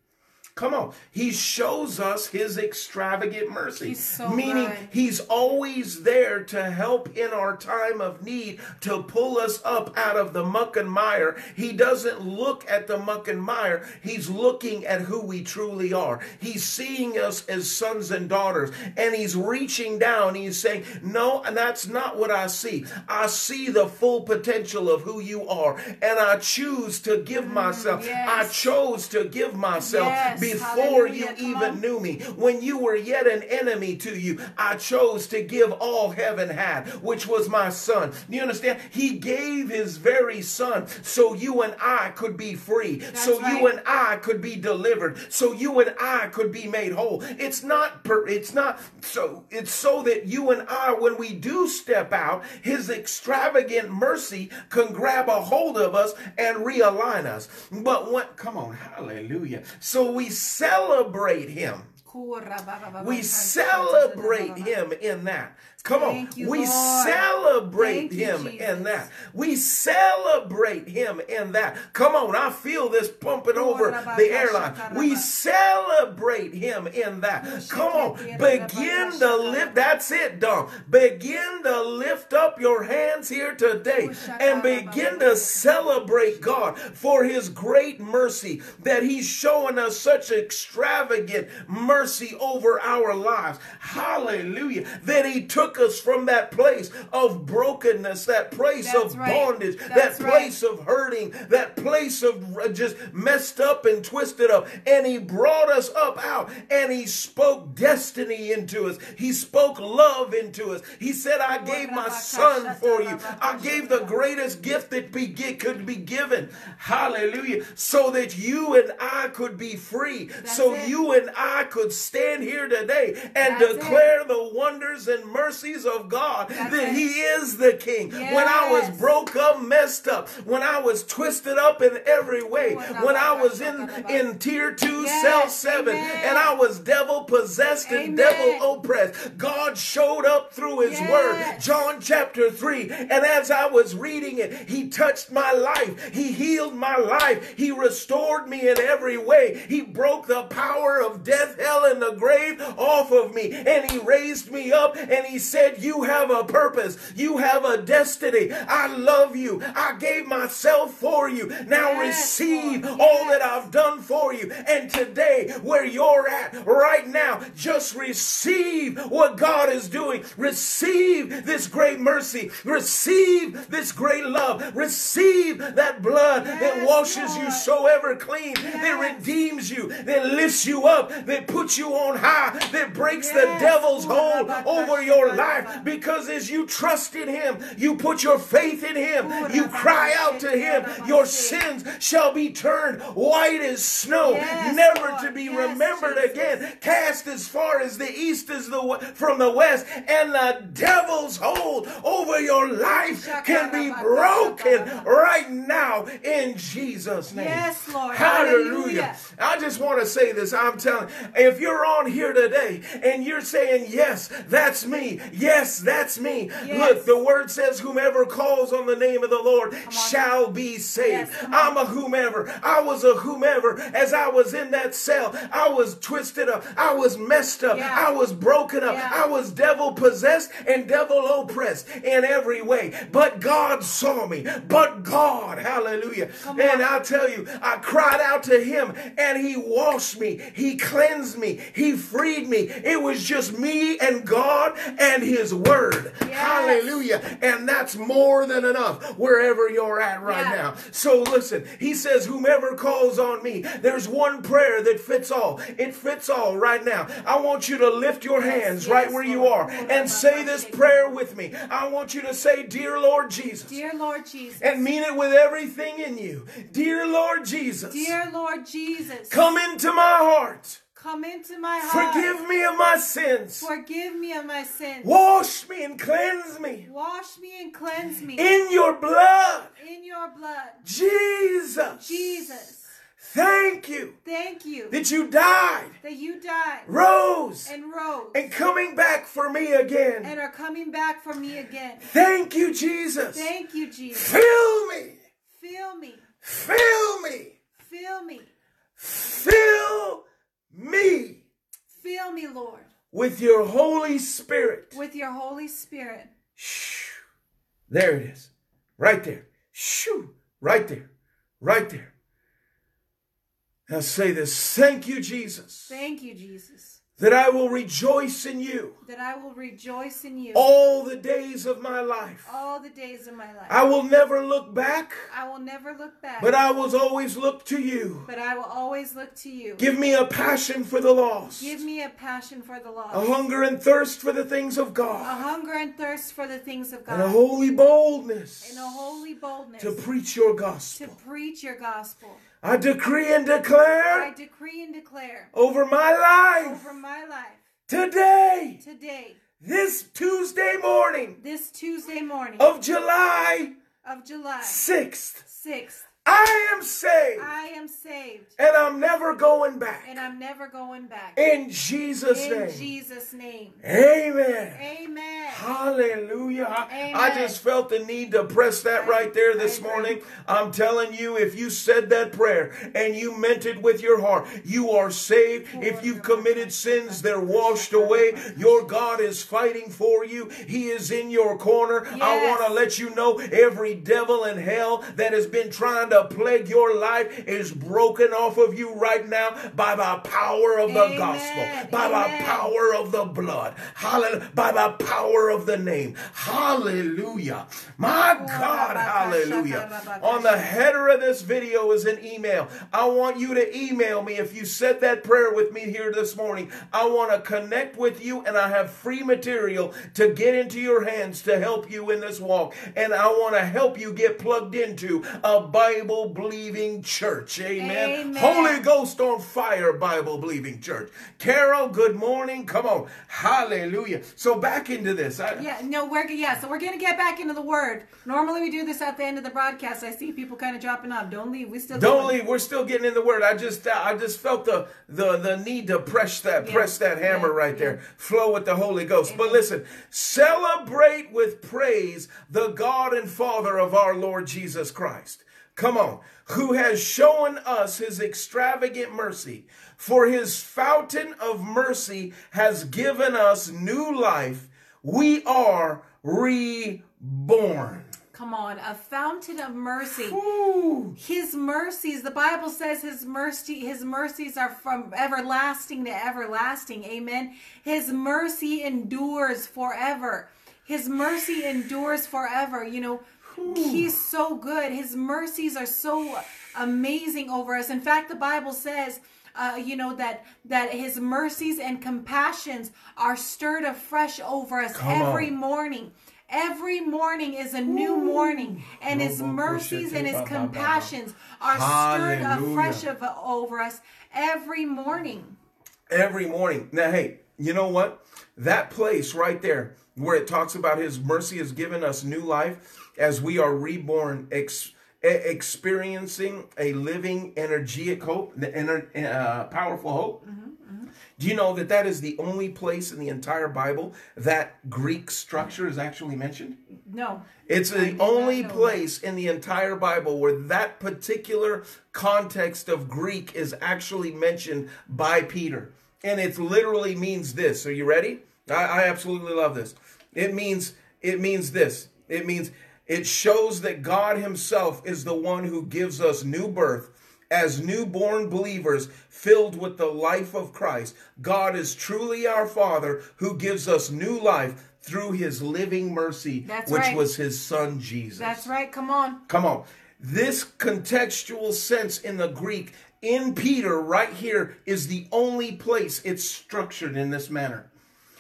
Come on. He shows us his extravagant mercy. So meaning good. he's always there to help in our time of need, to pull us up out of the muck and mire. He doesn't look at the muck and mire. He's looking at who we truly are. He's seeing us as sons and daughters and he's reaching down. He's saying, no, that's not what I see. I see the full potential of who you are and I choose to give myself. Mm, yes. I chose to give myself Yes. Before you Come even on. knew me. When you were yet an enemy to you, I chose to give all heaven had, which was my son. You understand? He gave his very son so you and I could be free, so you and I could be delivered, so you and I could be made whole. It's not per, it's not so it's so that you and I when we do step out, his extravagant mercy can grab a hold of us and realign us. But what come on, hallelujah. So we celebrate him. We celebrate him in that. Come on. You, we Lord. celebrate Thank him Jesus. in that. We celebrate him in that. Come on. I feel this pumping over the airline. We celebrate him in that. Come on. Begin to lift. That's it, Dom. Begin to lift up your hands here today and begin to celebrate God for his great mercy that he's showing us such extravagant mercy over our lives. Hallelujah. That he took us from that place of brokenness, that place That's of right. bondage, That's that right. place of hurting, that place of just messed up and twisted up. And he brought us up out and he spoke destiny into us. He spoke love into us. He said, I gave my son for you. I gave the greatest gift that be, could be given. Hallelujah. So that you and I could be free. so it. you and I could stand here today and That's it. declare the wonders and mercies of God That's that he is the king. When I was broke up, messed up, when I was twisted up in every way, when I was in, in tier two, Yes. cell seven, Amen. and I was devil possessed and devil oppressed, God showed up through his Yes. word. John chapter 3. And as I was reading it, he touched my life. He healed my life. He restored me in every way. He broke the power of death, hell and the grave off of me. And he raised me up and he said, You have a purpose. You have a destiny. I love you. I gave myself for you. Now Yes, receive all that I've done for you. And today, where you're at right now, just receive what God is doing. Receive this great mercy. Receive this great love. Receive that blood that Yes, washes you so ever clean, that redeems you, that lifts you up, that puts you on high, that breaks the devil's hold over your rabba. Life. Because as you trust in him, you put your faith in him, you cry out to him, your sins shall be turned white as snow, Yes, never Lord. to be Yes, remembered Jesus. again, cast as far as the east is the from the west, and the devil's hold over your life can be broken right now in Jesus' name. Yes, Lord. Hallelujah. Hallelujah. I just want to say this. I'm telling if you're on here today and you're saying, Yes, that's me. Yes, that's me. Yes. Look, the word says, Whomever calls on the name of the Lord shall be saved. Yes. I'm a whomever. I was a whomever as I was in that cell. I was twisted up. I was messed up. Yeah. I was broken up. Yeah. I was devil possessed and devil oppressed in every way. But God saw me. But God, hallelujah. And. I tell you, I cried out to him and he washed me. He cleansed me. He freed me. It was just me and God and his word. Yes. Hallelujah. And that's more than enough wherever you're at right Yeah. now. So listen, he says, whomever calls on me, there's one prayer that fits all. It fits all right now. I want you to lift your hands yes, right where you Lord. are and say this prayer with me. I want you to say, Dear Lord Jesus, Dear Lord Jesus. and mean it with everything in you. Dear Lord Jesus, Dear Lord Jesus. Come into my heart. Come into my heart. Forgive me of my sins. Forgive me of my sins. Wash me and cleanse me Wash me and cleanse me in your blood. in your blood. Jesus. Jesus. Thank you Thank you that you died, that you died rose, and rose and coming back for me again. and are coming back for me again. Thank you, Jesus. Thank you, Jesus. Fill me. Fill me. Fill me. Fill me. Fill me Fill me, Lord, with your Holy Spirit. with your Holy Spirit. Shoo. There it is. Right there. Shoo. Right there. Right there. Now say this. Thank you, Jesus, Thank you, Jesus, that I will rejoice in you that I will rejoice in you all the days of my life. all the days of my life. I will never look back, I will never look back, but I will always look to you. but I will always look to you. Give me a passion for the lost, Give me a passion for the lost. a hunger and thirst for the things of God. a hunger and thirst for the things of God. and a holy boldness and a holy boldness to preach your gospel. to preach your gospel. I decree and declare. I decree and declare over my life. over my life. Today, today, this Tuesday morning this Tuesday morning of July of July 6th, 6th, I am saved I am saved and I'm never going back. and I'm never going back. In Jesus' In name. In Jesus' name. Amen. Amen. Hallelujah. I- I just felt the need to press that right there this morning. I'm telling you, if you said that prayer and you meant it with your heart, you are saved. If you've committed sins, they're washed away. Your God is fighting for you, He is in your corner. I want to let you know every devil in hell that has been trying to plague your life is broken off of you right now by the power of the Amen. gospel, by the power of the blood. Hallelujah. By the power of the name. Hallelujah. My God, hallelujah. On the header of this video is an email. I want you to email me if you said that prayer with me here this morning. I want to connect with you and I have free material to get into your hands to help you in this walk. And I want to help you get plugged into a Bible believing church. Amen. Amen. Holy Ghost on fire Bible believing church. Carol, good morning. Come on. Hallelujah. So back into this. I, Yeah, no, we're yeah, so we're gonna get back into the word. Normally we do this at the end of the broadcast. I see people kind of dropping off. Don't leave. We still Don't leave. We're still getting in the word. I just uh, I just felt the the the need to press that Yeah. press that hammer Yeah. right there. Flow with the Holy Ghost. But listen, celebrate with praise the God and Father of our Lord Jesus Christ. Come on. Who has shown us his extravagant mercy. For his fountain of mercy has given us new life. We are reborn. Come on, a fountain of mercy. Ooh. His mercies, the Bible says his mercy his mercies are from everlasting to everlasting. Amen. His mercy endures forever. His mercy endures forever. You know, he's so good. His mercies are so amazing over us. In fact, the Bible says uh, you know that that his mercies and compassions are stirred afresh over us Come every on. morning every morning is a new morning and his mercies and his compassions are stirred Hallelujah. afresh of, over us every morning every morning. Now, hey, you know what? That place right there where it talks about his mercy has given us new life as we are reborn, ex- experiencing a living, energetic hope, the ener- uh, powerful hope. Do you know that that is the only place in the entire Bible that Greek structure is actually mentioned? no It's I the only place in the entire Bible where that particular context of Greek is actually mentioned by Peter. And it literally means this. Are you ready? I, I absolutely love this. It means it means this. It means it shows that God Himself is the one who gives us new birth. As newborn believers filled with the life of Christ, God is truly our Father who gives us new life through his living mercy, That's which right. was his son Jesus. that's right come on Come on. This contextual sense in the Greek in Peter right here is the only place it's structured in this manner.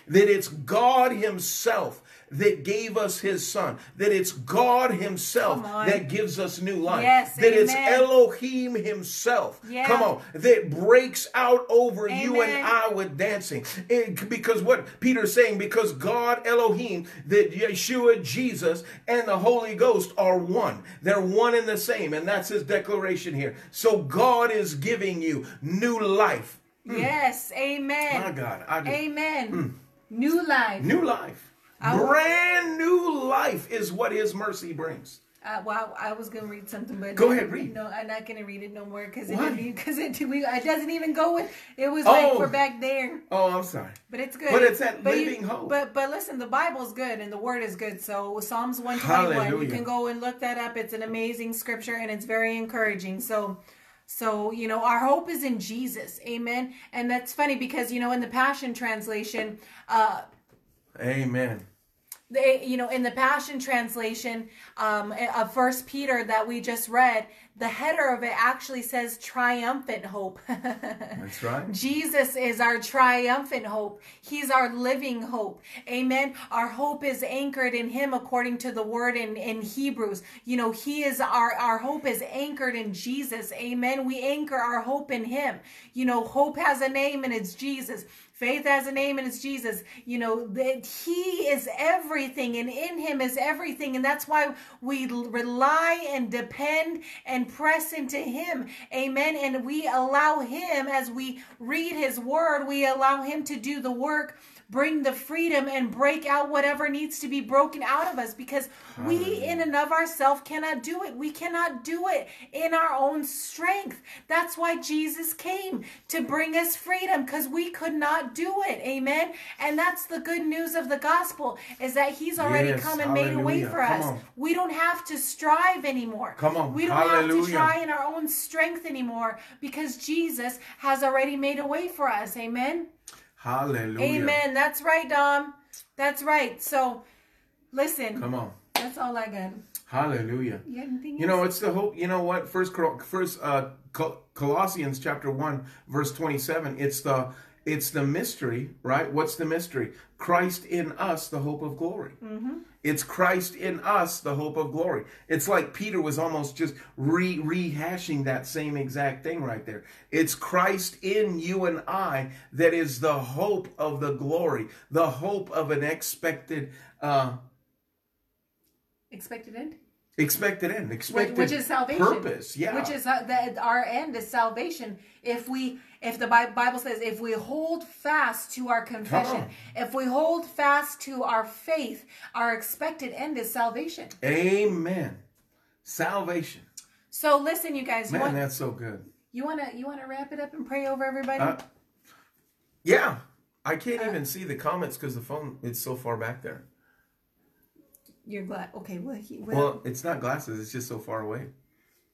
That it's God himself that gave us his son. That it's God himself that gives us new life. Yes, that it's. Elohim himself. Yeah. Come on. That breaks out over you and I with dancing. It- because what Peter's saying, because God Elohim, that Yeshua, Jesus, and the Holy Ghost are one. They're one and the same. And that's his declaration here. So God is giving you new life. Hmm. yes amen My God. I amen hmm. New life New life. I Brand new life is what his mercy brings. Uh, well, I was gonna read something, but Go ahead, read. No, I'm not gonna read it no more because it because it it doesn't even go with. It was Oh. like we're back there, Oh, I'm sorry. but it's good. But it's that But you- living hope. But but listen, the Bible's good and the Word is good. So Psalms 121, you can go and look that up. It's an amazing scripture and it's very encouraging. So. So, you know, our hope is in Jesus. Amen. And that's funny because, you know, in the Passion Translation, uh, Amen. they, you know, in the Passion Translation um, of First Peter that we just read, the header of it actually says triumphant hope. That's right. Jesus is our triumphant hope. He's our living hope. Amen. Our hope is anchored in Him according to the word in, in Hebrews. You know, He is our, our hope is anchored in Jesus. Amen. We anchor our hope in Him. You know, hope has a name and it's Jesus. Faith has a name and it's Jesus. You know, that He is everything and in Him is everything. And that's why we rely and depend and press into Him. Amen. And we allow Him, as we read His Word, we allow Him to do the work. Bring the freedom and break out whatever needs to be broken out of us because we, in and of ourselves, cannot do it. We cannot do it in our own strength. That's why Jesus came to bring us freedom because we could not do it. Amen. And that's the good news of the gospel is that He's already Yes, come and made a way for Come us. on. We don't have to strive anymore. Come on. We don't have to try in our own strength anymore because Jesus has already made a way for us. Amen. Hallelujah. Amen. That's right, Dom. That's right. So, listen. Come on. That's all I got. Hallelujah. You You know, it's the hope. You know what? First, first, uh, Colossians chapter one, verse twenty-seven. It's the, it's the mystery, right? What's the mystery? Christ in us, the hope of glory. It's Christ in us, the hope of glory. It's like Peter was almost just re rehashing that same exact thing right there. It's Christ in you and I that is the hope of the glory, the hope of an expected, uh, Expected end? expected end, Which, expected which is salvation. purpose. Yeah, Which is uh, that our end is salvation. If we, if the Bible says, if we hold fast to our confession, if we hold fast to our faith, our expected end is salvation. Amen. Salvation. So listen, you guys. Man, want, that's so good. you wanna you wanna wrap it up and pray over everybody? Uh, yeah, I can't even see the comments because the phone it's so far back there. You're glad. Okay. Well, he, well, Well, it's not glasses; it's just so far away.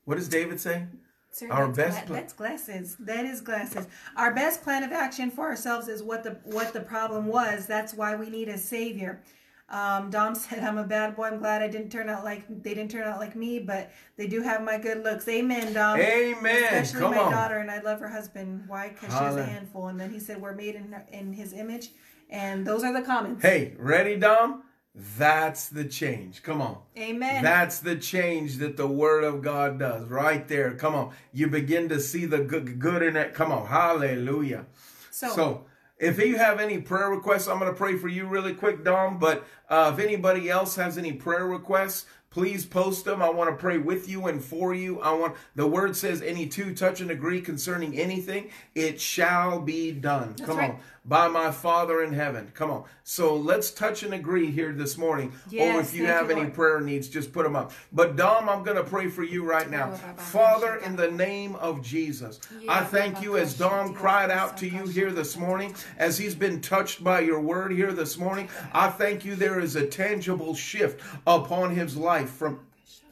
What does David say? Sir, our that's best gla- that's glasses. That is glasses. Our best plan of action for ourselves is what the what the problem was. That's why we need a savior. Um, Dom said, "I'm a bad boy. I'm glad I didn't turn out like they didn't turn out like me, but they do have my good looks." Amen, Dom. Amen. Especially Come my on. daughter, and I love her husband. Why? Because she's a handful. And then he said, "We're made in in His image," and those are the comments. Hey, ready, Dom? That's the change. Come on. Amen. That's the change that the Word of God does right there. Come on. You begin to see the good, good in it. Come on. Hallelujah. so, So, if you have any prayer requests, I'm going to pray for you really quick, Dom. But uh, if anybody else has any prayer requests, please post them. I want to pray with you and for you. I want the word says, "Any two touch and agree concerning anything, it shall be done." Come right. on, by my Father in heaven. Come on. So let's touch and agree here this morning. Oh, or Yes, if you have you, any Lord. prayer needs, just put them up. But Dom, I'm going to pray for you right now, Father, in the name of Jesus. I thank you as Dom cried out to you here this morning, as he's been touched by your word here this morning. I thank you there is a tangible shift upon his life from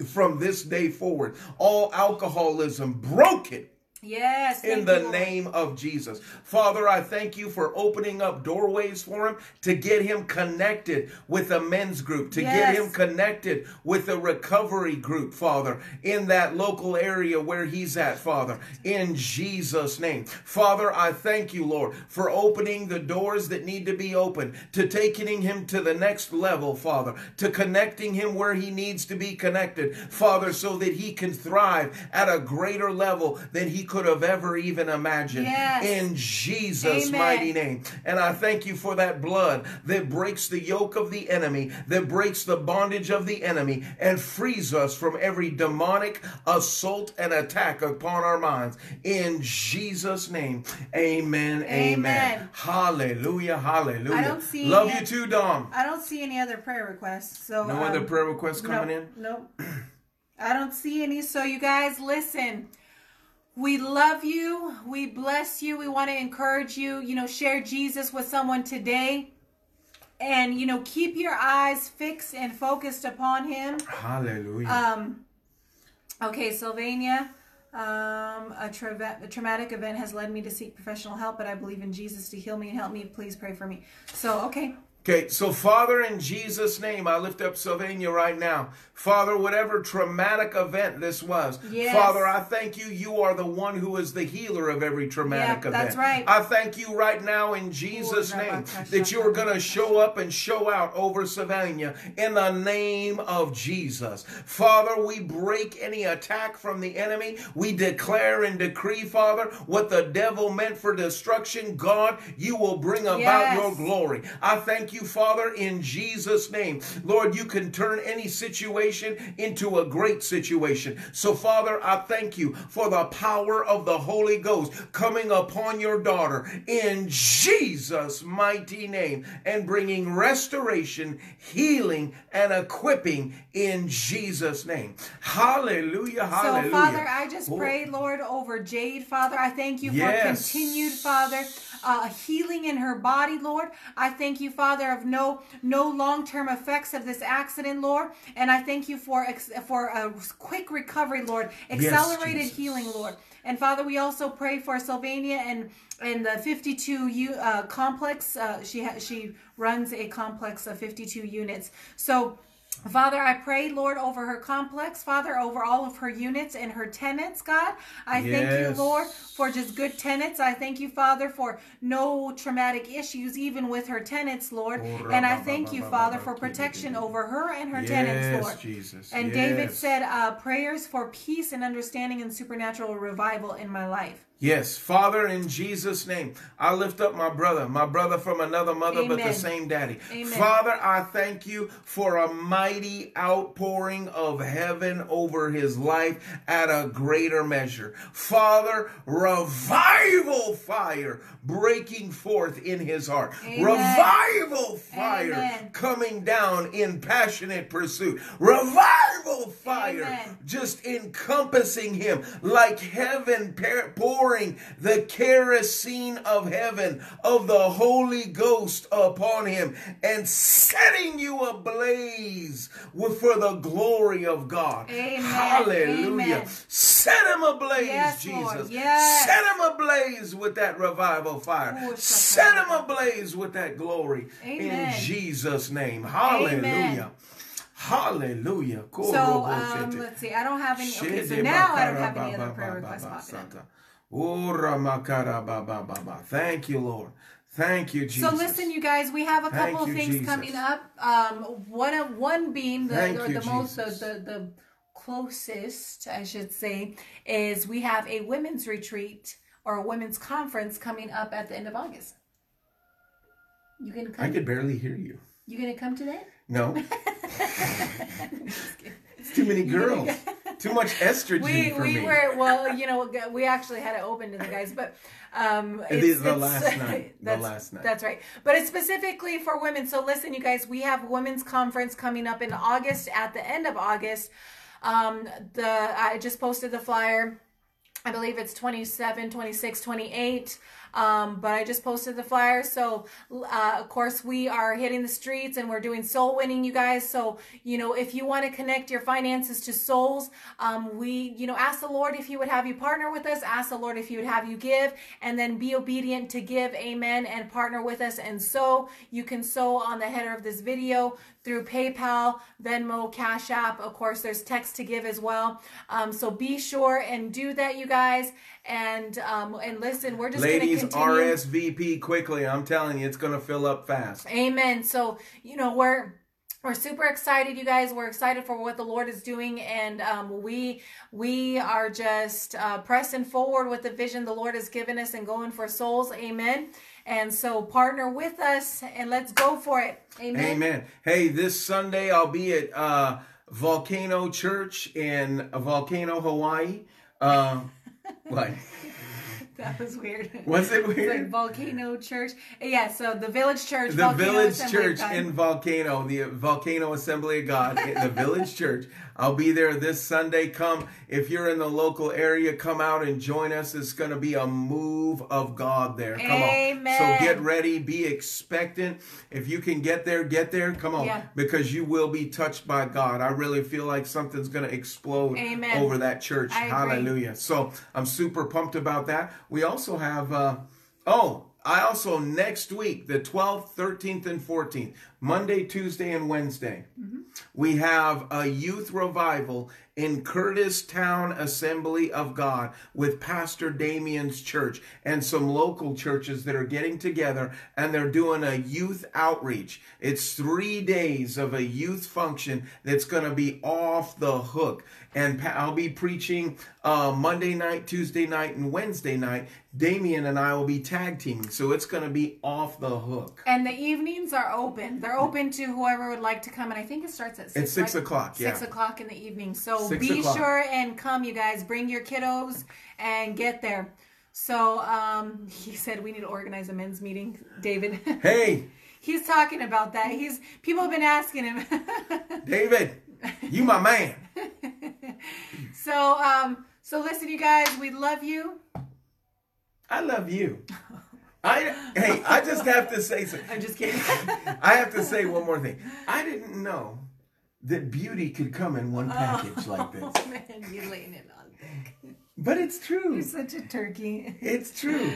from this day forward. All alcoholism broken yes, in the Lord. name of Jesus. Father, I thank you for opening up doorways for him to get him connected with a men's group, to Yes. get him connected with a recovery group, Father, in that local area where he's at, Father, in Jesus' name. Father, I thank you, Lord, for opening the doors that need to be opened, to taking him to the next level, Father, to connecting him where he needs to be connected, Father, so that he can thrive at a greater level than he could have ever even imagined. Yes. In Jesus' Amen. mighty name. And I thank you for that blood that breaks the yoke of the enemy, that breaks the bondage of the enemy, and frees us from every demonic assault and attack upon our minds. In Jesus' name. Amen. Amen. Amen. Hallelujah. Hallelujah. I don't see Love it. you too, Dom. I don't see any other prayer requests. So No um, other prayer requests coming no, in? Nope. I don't see any. So you guys listen. We love you. We bless you. We want to encourage you. You know, share Jesus with someone today. And you know, keep your eyes fixed and focused upon him. Hallelujah. Um, okay, Sylvania. Um, a, tra- a traumatic event has led me to seek professional help, but I believe in Jesus to heal me and help me. Please pray for me. So, okay. Okay, so Father, in Jesus' name, I lift up Sylvania right now. Father, whatever traumatic event this was, Yes. Father, I thank you. You are the one who is the healer of every traumatic Yeah, event. that's right. I thank you right now in Jesus' name that you are going to show up and show out over Sylvania in the name of Jesus. Father, we break any attack from the enemy. We declare and decree, Father, what the devil meant for destruction, God, you will bring about Yes. your glory. I thank you, Father, in Jesus' name. Lord, you can turn any situation into a great situation. So, Father, I thank you for the power of the Holy Ghost coming upon your daughter in Jesus' mighty name and bringing restoration, healing, and equipping in Jesus' name. Hallelujah. Hallelujah. So, Father, I just Oh. pray, Lord, over Jade, Father. I thank you for continued, Father, uh, healing in her body, Lord. I thank you, Father, of no no long term effects of this accident, Lord. And I thank you for ex- for a quick recovery, Lord, accelerated Jesus. healing, Lord. And Father, we also pray for Sylvania and and the 52 U, uh, complex. Uh, she ha- she runs a complex of 52 units. So. Father, I pray, Lord, over her complex, Father, over all of her units and her tenants, God. I thank you, Lord, for just good tenants. I thank you, Father, for no traumatic issues, even with her tenants, Lord. Oh, And I thank you, Father, for protection over her and her tenants, Lord. Jesus. And David said, uh, prayers for peace and understanding and supernatural revival in my life. Yes, Father, in Jesus' name, I lift up my brother, my brother from another mother, but the same daddy. Amen. Father, I thank you for a mighty outpouring of heaven over his life at a greater measure. Father, revival fire breaking forth in his heart. Amen. Revival fire Amen. coming down in passionate pursuit. Revival fire Amen. just encompassing him like heaven par- pouring the kerosene of heaven of the Holy Ghost upon him and setting you ablaze with, for the glory of God. Amen. Hallelujah. Amen. Set him ablaze, Yes, Jesus. Yes. Set him ablaze with that revival fire. Oh, Set him ablaze with that glory Amen. in Jesus' name. Hallelujah. Hallelujah. So um, let's see. I don't have any. Okay, so now I don't have any other prayer requests popping up. Thank you, Lord. Thank you, Jesus. So listen, you guys, we have a Thank couple of things Jesus. coming up. Um, one of one being the, you, the most the, the the closest, I should say, is we have a women's retreat or a women's conference coming up at the end of August. You gonna come? I could barely hear you. You gonna come today? No. it's too many girls. Too much estrogen we we me. were well you know we actually had it open to the guys but um It is the last night, the last night. that's right but it's specifically for women so listen you guys we have women's conference coming up in august at the end of august um the i just posted the flyer I believe it's 27, 26, 28. Um, but I just posted the flyer. So, uh, of course, we are hitting the streets and we're doing soul winning, you guys. So, you know, if you want to connect your finances to souls, um, we, you know, ask the Lord if He would have you partner with us. Ask the Lord if He would have you give and then be obedient to give. Amen. And partner with us. And so you can sow on the header of this video through PayPal, Venmo, Cash App. Of course, there's text to give as well. Um, so be sure and do that, you guys. And um, and listen, we're just Ladies, going to continue. RSVP quickly. I'm telling you, it's going to fill up fast. Amen. So you know we're we're super excited, you guys. We're excited for what the Lord is doing, and um, we we are just uh, pressing forward with the vision the Lord has given us and going for souls. Amen. And so partner with us and let's go for it. Amen. Amen. Hey, this Sunday I'll be at uh, Volcano Church in Volcano, Hawaii. Uh, what? That was weird. Was it It's like weird? Volcano Church. Uh, yeah, so the Village Church. The Volcano Village Assembly Church in Volcano, the Volcano Assembly of God, the Village Church. I'll be there this Sunday. Come, if you're in the local area, come out and join us. It's going to be a move of God there. Come on. So get ready, be expectant. If you can get there, get there. Come on, Yeah. because you will be touched by God. I really feel like something's going to explode Amen. over that church. I agree. Hallelujah. So I'm super pumped about that. We also have, uh, oh, I also next week, the 12th, 13th, and 14th, Monday, Tuesday, and Wednesday, we have a youth revival in Kurtistown Assembly of God with Pastor Damien's church and some local churches that are getting together and they're doing a youth outreach. It's three days of a youth function that's going to be off the hook. And I'll be preaching uh, Monday night, Tuesday night, and Wednesday night. Damien and I will be tag teaming, so it's going to be off the hook. And the evenings are open. They're open to whoever would like to come, and I think it starts at six. It's six o'clock, Six o'clock in the evening. So Six be o'clock. sure and come, you guys. Bring your kiddos and get there. So um, he said we need to organize a men's meeting, David. Hey, He's talking about that. He's people have been asking him. David, you my man. so um, so listen, you guys. We love you. I love you. I hey, I just have to say something. I'm just kidding. I have to say one more thing. I didn't know that beauty could come in one package like this. Oh man, you're laying it on thick. But it's true. You're such a turkey. It's true.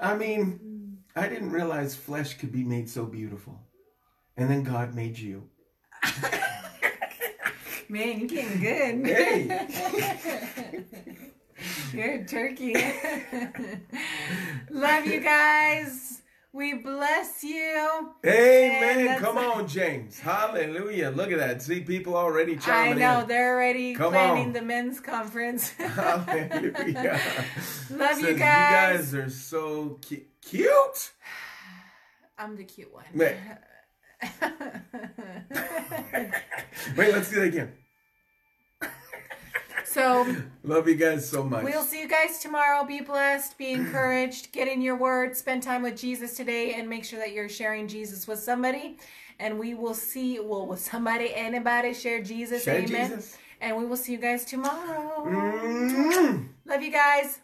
I mean, I didn't realize flesh could be made so beautiful. And then God made you. Man, you're getting good. Hey. You're a turkey. Love you guys. We bless you. Amen. Come on, James. Hallelujah. Look at that. See people already I know in. they're already Come planning on. the men's conference. Hallelujah. Love Says, you guys. You guys. are so cu- cute. I'm the cute one. Wait. Wait, let's do that again. so Love you guys so much. we'll see you guys tomorrow. Be blessed, be encouraged, get in your word, spend time with Jesus today, and make sure that you're sharing Jesus with somebody. And we will see, well, with somebody, anybody, share Jesus. Share Amen. Jesus. And we will see you guys tomorrow. Mm. Love you guys.